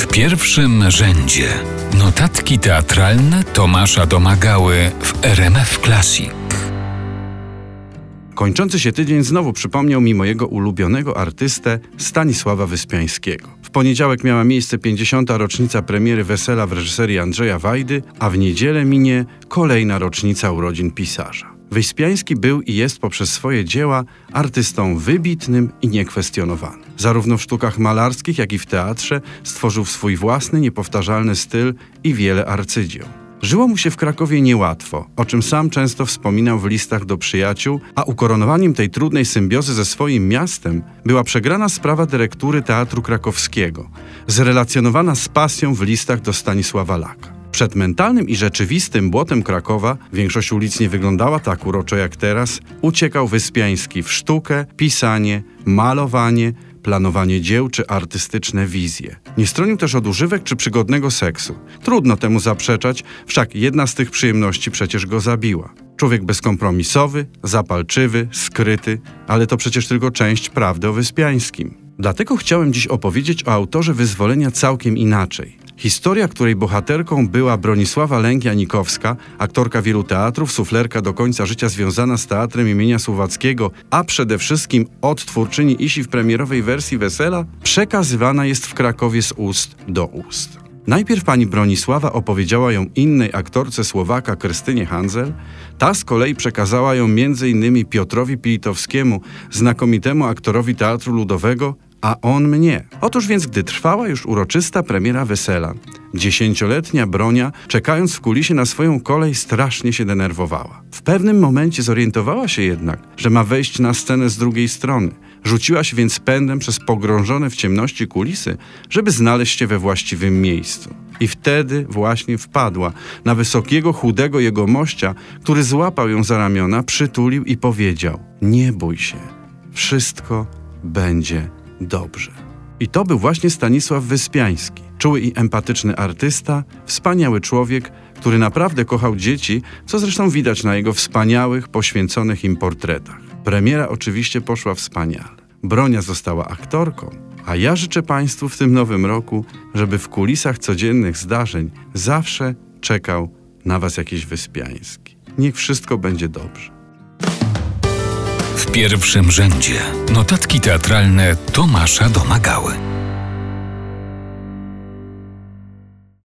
W pierwszym rzędzie notatki teatralne Tomasza Domagały w RMF Classic. Kończący się tydzień znowu przypomniał mi mojego ulubionego artystę Stanisława Wyspiańskiego. W poniedziałek miała miejsce 50. rocznica premiery Wesela w reżyserii Andrzeja Wajdy, a w niedzielę minie kolejna rocznica urodzin pisarza. Wyspiański był i jest poprzez swoje dzieła artystą wybitnym i niekwestionowanym. Zarówno w sztukach malarskich, jak i w teatrze stworzył swój własny, niepowtarzalny styl i wiele arcydzieł. Żyło mu się w Krakowie niełatwo, o czym sam często wspominał w listach do przyjaciół, a ukoronowaniem tej trudnej symbiozy ze swoim miastem była przegrana sprawa dyrektury Teatru Krakowskiego, zrelacjonowana z pasją w listach do Stanisława Laka. Przed mentalnym i rzeczywistym błotem Krakowa większość ulic nie wyglądała tak uroczo jak teraz. Uciekał Wyspiański w sztukę, pisanie, malowanie, planowanie dzieł czy artystyczne wizje. Nie stronił też od używek czy przygodnego seksu. Trudno temu zaprzeczać, wszak jedna z tych przyjemności przecież go zabiła. Człowiek bezkompromisowy, zapalczywy, skryty, ale to przecież tylko część prawdy o Wyspiańskim. Dlatego chciałem dziś opowiedzieć o autorze wyzwolenia całkiem inaczej. Historia, której bohaterką była Bronisława Lęgia-Nikowska, aktorka wielu teatrów, suflerka do końca życia związana z teatrem imienia Słowackiego, a przede wszystkim odtwórczyni Isi w premierowej wersji Wesela, przekazywana jest w Krakowie z ust do ust. Najpierw pani Bronisława opowiedziała ją innej aktorce Słowaka Krystynie Hanzel, ta z kolei przekazała ją m.in. Piotrowi Pilitowskiemu, znakomitemu aktorowi Teatru Ludowego, a on mnie. Otóż więc, gdy trwała już uroczysta premiera wesela, dziesięcioletnia Bronia, czekając w kulisie na swoją kolej, strasznie się denerwowała. W pewnym momencie zorientowała się jednak, że ma wejść na scenę z drugiej strony. Rzuciła się więc pędem przez pogrążone w ciemności kulisy, żeby znaleźć się we właściwym miejscu. I wtedy właśnie wpadła na wysokiego, chudego jegomościa, który złapał ją za ramiona, przytulił i powiedział: Nie bój się, wszystko będzie dobrze. I to był właśnie Stanisław Wyspiański, czuły i empatyczny artysta, wspaniały człowiek, który naprawdę kochał dzieci, co zresztą widać na jego wspaniałych, poświęconych im portretach. Premiera oczywiście poszła wspaniale. Bronia została aktorką, a ja życzę Państwu w tym nowym roku, żeby w kulisach codziennych zdarzeń zawsze czekał na Was jakiś Wyspiański. Niech wszystko będzie dobrze. W pierwszym rzędzie notatki teatralne Tomasza Domagały.